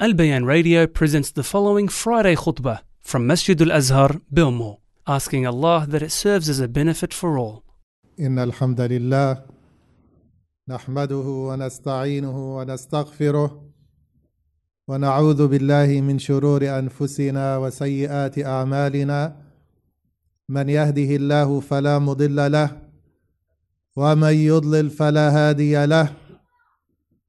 Al Bayan Radio presents the following Friday khutbah from Masjid Al Azhar, Bilmo, asking Allah that it serves as a benefit for all. إن الحمد لله نحمده ونستعينه ونستغفره ونعوذ بالله من شرور أنفسنا وسيئات أعمالنا من يهده الله فلا مضل له ومن يضلل فلا هادي له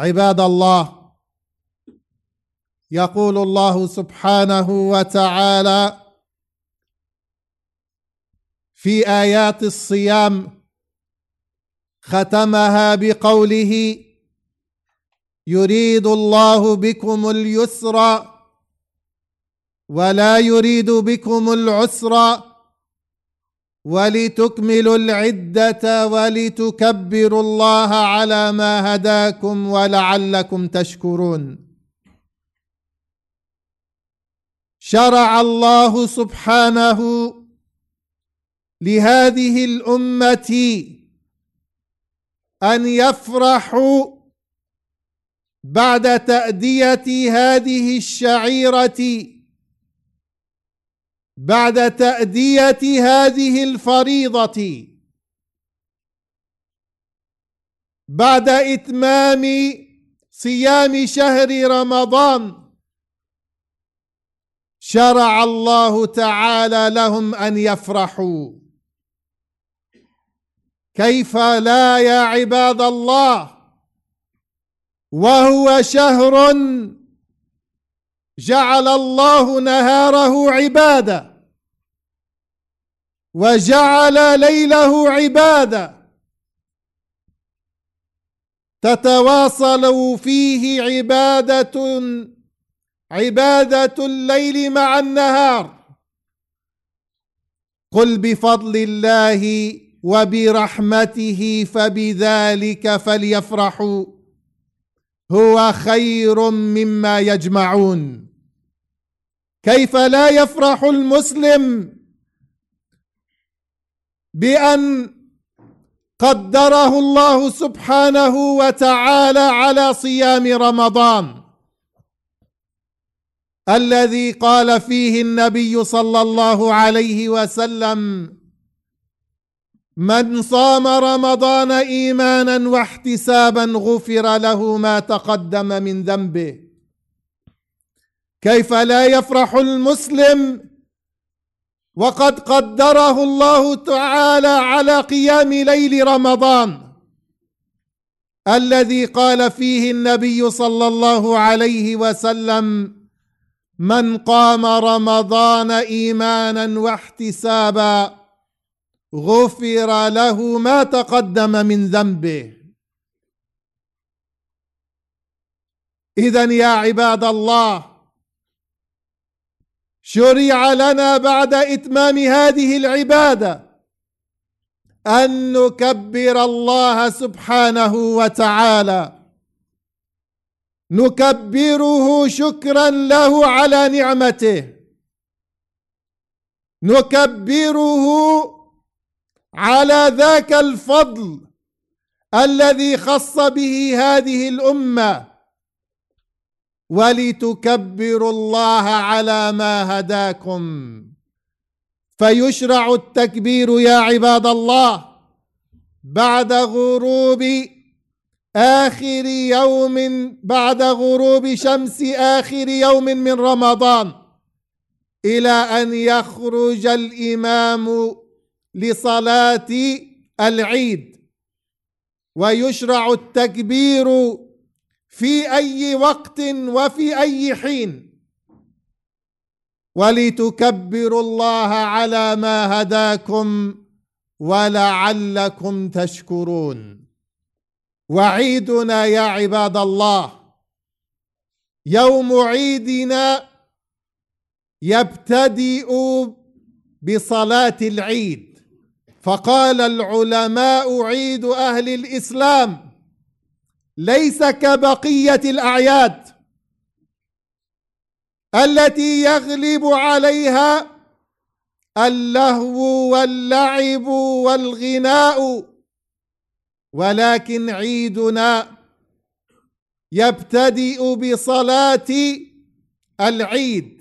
عباد الله يقول الله سبحانه وتعالى في آيات الصيام ختمها بقوله يريد الله بكم اليسر ولا يريد بكم العسر. ولتكملوا العدة ولتكبروا الله على ما هداكم ولعلكم تشكرون. شرع الله سبحانه لهذه الأمة أن يفرحوا بعد تأدية هذه الشعيرة بعد تأدية هذه الفريضة. بعد إتمام صيام شهر رمضان شرع الله تعالى لهم أن يفرحوا. كيف لا يا عباد الله؟ وهو شهر جعل الله نهاره عبادة. وجعل ليله عباده تتواصل فيه عبادة عبادة الليل مع النهار. قل بفضل الله وبرحمته فبذلك فليفرحوا. هو خير مما يجمعون. كيف لا يفرح المسلم بأن قدره الله سبحانه وتعالى على صيام رمضان. الذي قال فيه النبي صلى الله عليه وسلم من صام رمضان إيمانا واحتسابا غفر له ما تقدم من ذنبه. كيف لا يفرح المسلم وقد قدره الله تعالى على قيام ليل رمضان الذي قال فيه النبي صلى الله عليه وسلم من قام رمضان إيمانا واحتسابا غفر له ما تقدم من ذنبه. اذا يا عباد الله شرع لنا بعد إتمام هذه العبادة أن نكبر الله سبحانه وتعالى. نكبره شكرا له على نعمته. نكبره على ذاك الفضل الذي خص به هذه الأمة. ولتكبروا الله على ما هداكم. فيشرع التكبير يا عباد الله بعد غروب آخر يوم بعد غروب شمس آخر يوم من رمضان إلى أن يخرج الإمام لصلاة العيد. ويشرع التكبير في أي وقت وفي أي حين. ولتكبروا الله على ما هداكم ولعلكم تشكرون. وعيدنا يا عباد الله. يوم عيدنا يبتدئ بصلاة العيد. فقال العلماء عيد أهل الإسلام. ليس كبقية الأعياد التي يغلب عليها اللهو واللعب والغناء ولكن عيدنا يبتدئ بصلاة العيد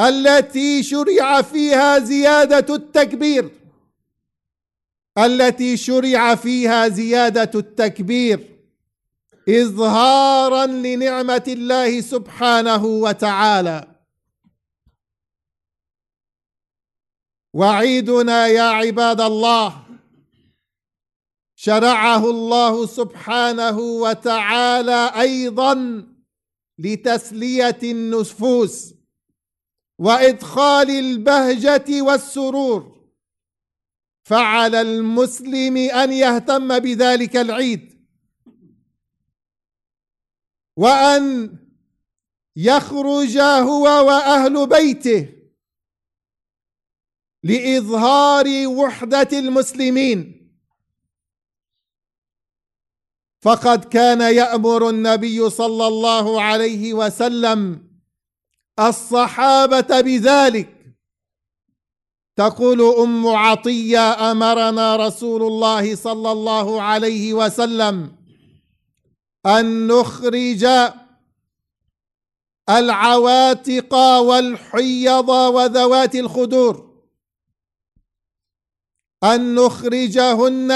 التي شرع فيها زيادة التكبير. التي شرع فيها زيادة التكبير اظهارا لنعمة الله سبحانه وتعالى. وعيدنا يا عباد الله شرعه الله سبحانه وتعالى أيضا لتسلية النفوس وإدخال البهجة والسرور. فعلى المسلم أن يهتم بذلك العيد. وأن يخرج هو وأهل بيته لإظهار وحدة المسلمين. فقد كان يأمر النبي صلى الله عليه وسلم الصحابة بذلك. تقول أم عطية أمرنا رسول الله صلى الله عليه وسلم أن نخرج العواتق والحيض وذوات الخدور. أن نخرجهن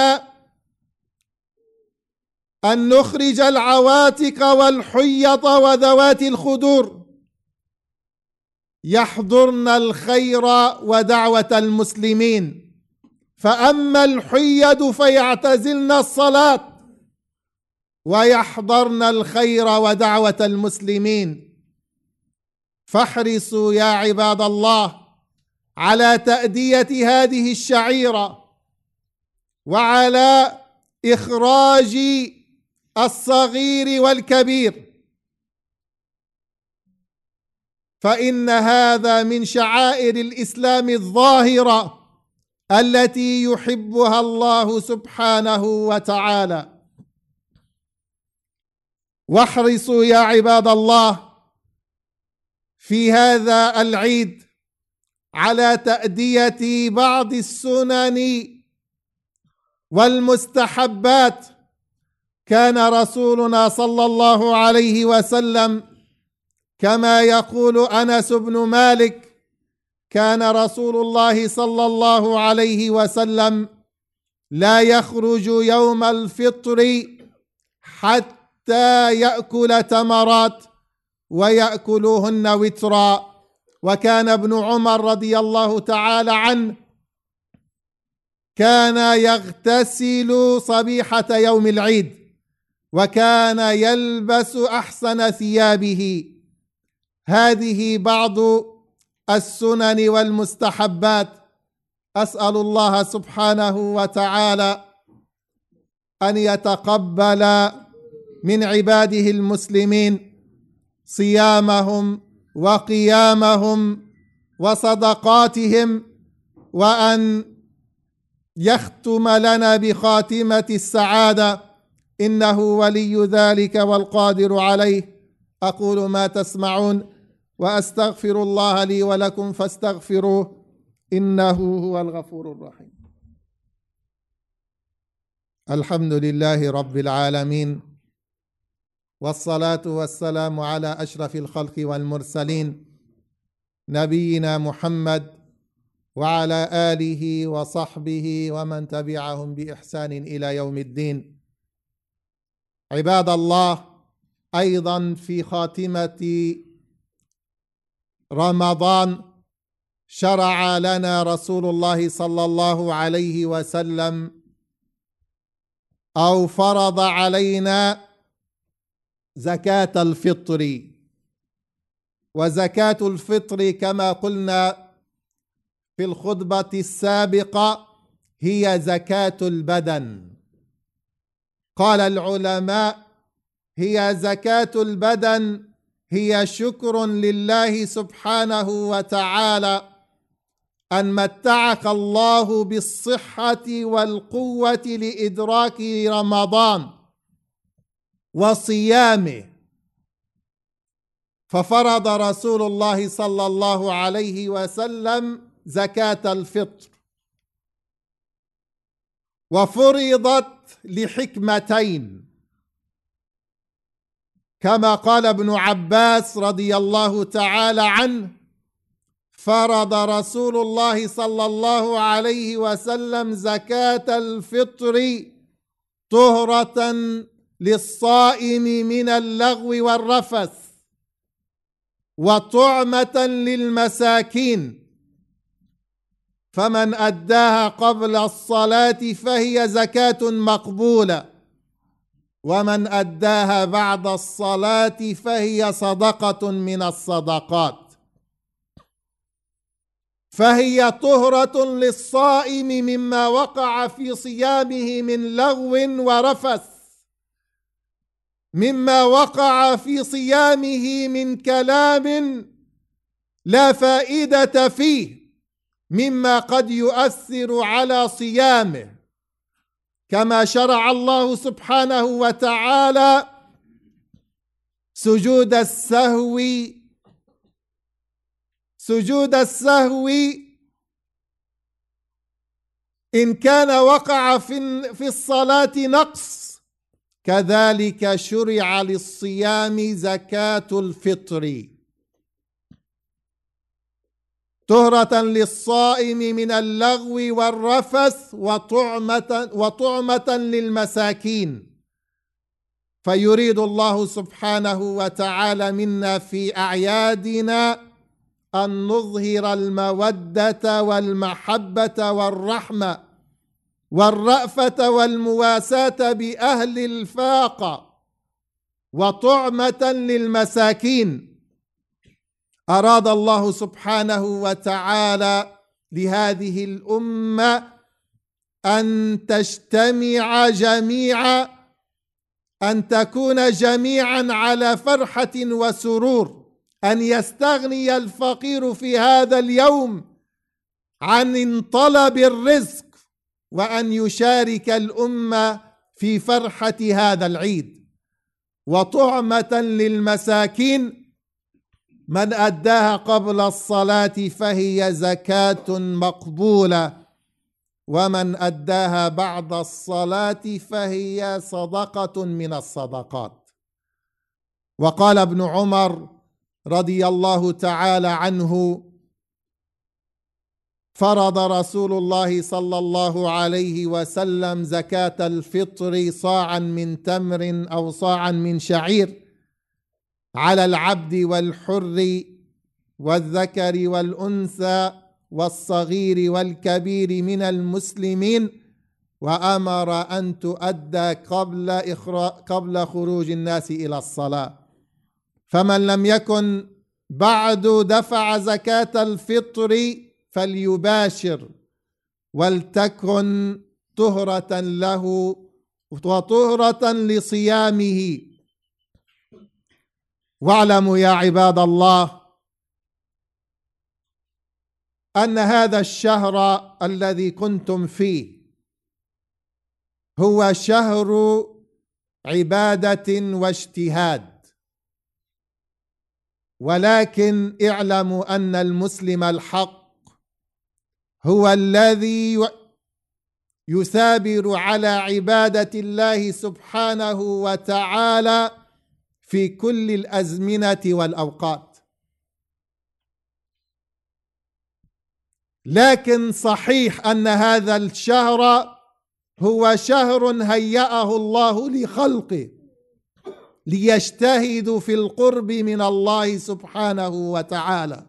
أن نخرج العواتق والحيض وذوات الخدور. يحضرن الخير ودعوة المسلمين. فأما الحيض فيعتزلن الصلاة ويحضرن الخير ودعوة المسلمين. فاحرصوا يا عباد الله على تأدية هذه الشعيرة وعلى إخراج الصغير والكبير. فإن هذا من شعائر الإسلام الظاهرة التي يحبها الله سبحانه وتعالى. واحرصوا يا عباد الله في هذا العيد على تأدية بعض السنن والمستحبات. كان رسولنا صلى الله عليه وسلم كما يقول أنس بن مالك كان رسول الله صلى الله عليه وسلم لا يخرج يوم الفطر حتى يأكل تمرات وياكلهن وترا. وكان ابن عمر رضي الله تعالى عنه كان يغتسل صبيحة يوم العيد وكان يلبس أحسن ثيابه. هذه بعض السنن والمستحبات. أسأل الله سبحانه وتعالى أن يتقبل من عباده المسلمين صيامهم وقيامهم وصدقاتهم وأن يختم لنا بخاتمة السعادة. إنه ولي ذلك والقادر عليه. أقول ما تسمعون. وأستغفر الله لي ولكم فاستغفروه إنه هو الغفور الرحيم. الحمد لله رب العالمين والصلاة والسلام على أشرف الخلق والمرسلين نبينا محمد وعلى آله وصحبه ومن تبعهم بإحسان إلى يوم الدين. عباد الله أيضا في خاتمة رمضان شرع لنا رسول الله صلى الله عليه وسلم أو فرض علينا زكاة الفطر. وزكاة الفطر كما قلنا في الخطبة السابقة هي زكاة البدن. قال العلماء هي زكاة البدن هي شكر لله سبحانه وتعالى أن متعك الله بالصحة والقوة لإدراك رمضان وصيامه. ففرض رسول الله صلى الله عليه وسلم زكاة الفطر. وفرضت لحكمتين. كما قال ابن عباس رضي الله تعالى عنه فرض رسول الله صلى الله عليه وسلم زكاة الفطر طهرة للصائم من اللغو والرفث وطعمة للمساكين. فمن أداها قبل الصلاة فهي زكاة مقبولة. ومن أداها بعد الصلاة فهي صدقة من الصدقات. فهي طهرة للصائم مما وقع في صيامه من لغو ورفث مما وقع في صيامه من كلام لا فائدة فيه مما قد يؤثر على صيامه. كما شرع الله سبحانه وتعالى سجود السهو سجود السهو. إن كان وقع في في الصلاة نقص كذلك شرع للصيام زكاة الفطر. طهرة للصائم من اللغو والرفث وطعمة, وطعمة للمساكين. فيريد الله سبحانه وتعالى منا في أعيادنا أن نظهر المودة والمحبة والرحمة والرأفة والمواساة بأهل الفاقة وطعمة للمساكين. أراد الله سبحانه وتعالى لهذه الأمة أن تجتمع جميعا أن تكون جميعا على فرحة وسرور أن يستغني الفقير في هذا اليوم عن طلب الرزق وأن يشارك الأمة في فرحة هذا العيد. وطعمة للمساكين من أداها قبل الصلاة فهي زكاة مقبولة. ومن أداها بعد الصلاة فهي صدقة من الصدقات. وقال ابن عمر رضي الله تعالى عنه فرض رسول الله صلى الله عليه وسلم زكاة الفطر صاعا من تمر أو صاعا من شعير. على العبد والحر والذكر والأنثى والصغير والكبير من المسلمين وأمر أن تؤدى قبل قبل خروج الناس إلى الصلاة. فمن لم يكن بعد دفع زكاة الفطر فليباشر ولتكن طهرة له وطهرة لصيامه. واعلموا يا عباد الله أن هذا الشهر الذي كنتم فيه هو شهر عبادة واجتهاد. ولكن اعلموا أن المسلم الحق هو الذي يثابر على عبادة الله سبحانه وتعالى في كل الأزمنة والأوقات. لكن صحيح أن هذا الشهر هو شهر هيأه الله لخلقه ليجتهدوا في القرب من الله سبحانه وتعالى.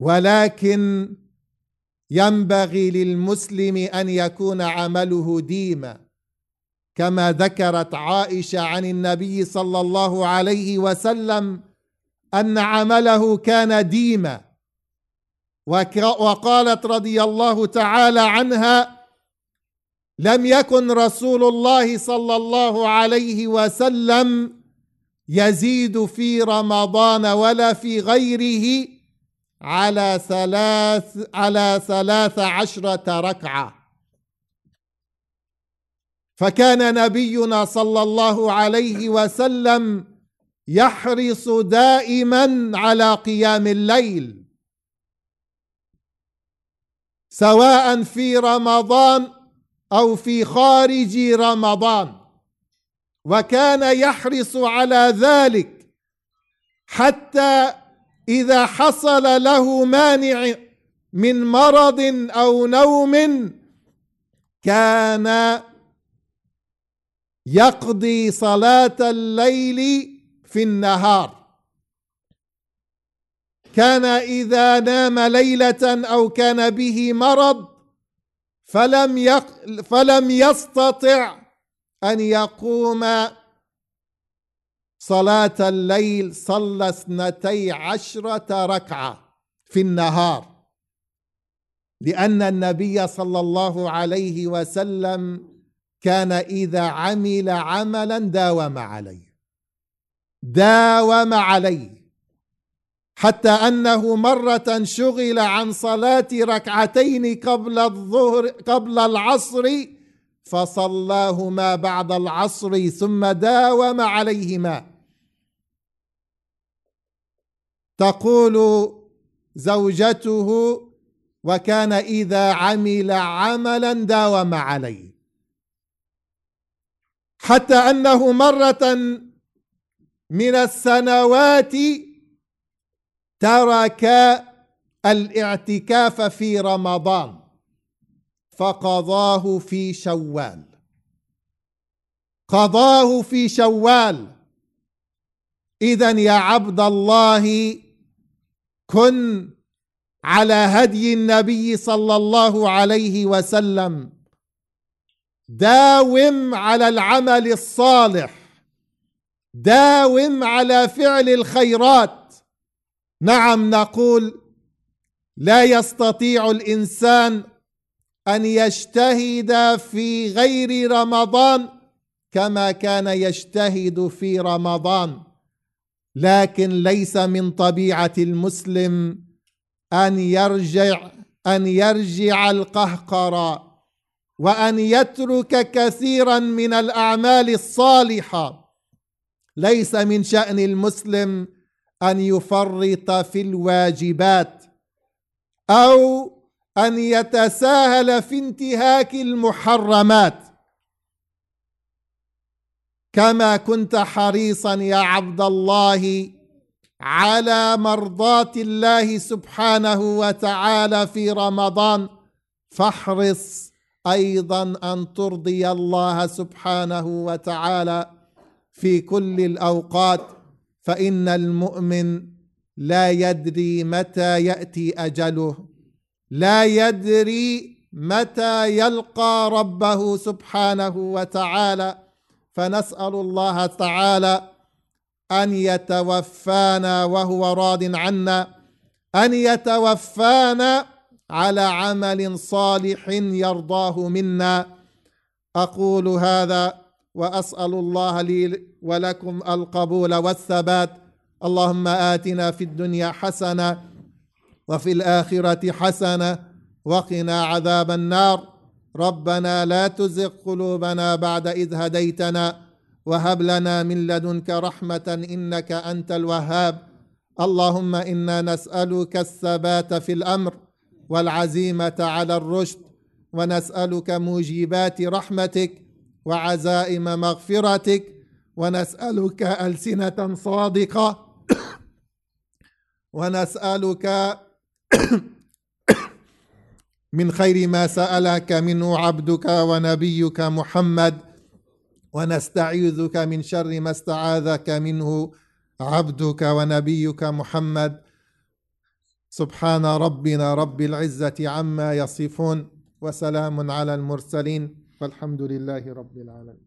ولكن ينبغي للمسلم أن يكون عمله ديما. كما ذكرت عائشة عن النبي صلى الله عليه وسلم أن عمله كان ديما. وقالت رضي الله تعالى عنها لم يكن رسول الله صلى الله عليه وسلم يزيد في رمضان ولا في غيره على ثلاث على ثلاث عشرة ركعة. فكان نبينا صلى الله عليه وسلم يحرص دائما على قيام الليل. سواء في رمضان أو في خارج رمضان. وكان يحرص على ذلك حتى إذا حصل له مانع من مرض أو نوم كان يقضي صلاة الليل في النهار. كان إذا نام ليلة أو كان به مرض فلم يق فلم يستطع أن يقوم صلاة الليل صلى اثنتي عشرة ركعة في النهار. لأن النبي صلى الله عليه وسلم كان إذا عمل عملا داوم عليه. داوم عليه. حتى أنه مرة شغل عن صلاة ركعتين قبل الظهر قبل العصر فصلاهما بعد العصر ثم داوم عليهما. تقول زوجته وكان إذا عمل عملا داوم عليه. حتى أنه مرة من السنوات ترك الاعتكاف في رمضان فقضاه في شوال. قضاه في شوال. اذا يا عبد الله كن على هدي النبي صلى الله عليه وسلم. داوم على العمل الصالح. داوم على فعل الخيرات. نعم نقول لا يستطيع الإنسان أن يجتهد في غير رمضان كما كان يجتهد في رمضان. لكن ليس من طبيعة المسلم أن يرجع أن يرجع القهقرى وأن يترك كثيرا من الأعمال الصالحة. ليس من شأن المسلم أن يفرط في الواجبات أو أن يتساهل في انتهاك المحرمات. كما كنت حريصا يا عبد الله على مرضاة الله سبحانه وتعالى في رمضان فاحرص أيضا أن ترضي الله سبحانه وتعالى في كل الأوقات فإن المؤمن لا يدري متى يأتي أجله لا يدري متى يلقى ربه سبحانه وتعالى. فنسأل الله تعالى أن يتوفانا وهو راض عنا أن يتوفانا على عمل صالح يرضاه منا. أقول هذا وأسأل الله لي ولكم القبول والثبات. اللهم آتنا في الدنيا حسنة وفي الآخرة حسنة وقنا عذاب النار. ربنا لا تزغ قلوبنا بعد إذ هديتنا. وهب لنا من لدنك رحمة إنك أنت الوهاب. اللهم إنا نسألك الثبات في الأمر. والعزيمة على الرشد ونسألك موجبات رحمتك وعزائم مغفرتك ونسألك ألسنة صادقة ونسألك من خير ما سألك منه عبدك ونبيك محمد ونستعيذك من شر ما استعاذك منه عبدك ونبيك محمد. سبحان ربنا رب العزة عما يصفون وسلام على المرسلين والحمد لله رب العالمين.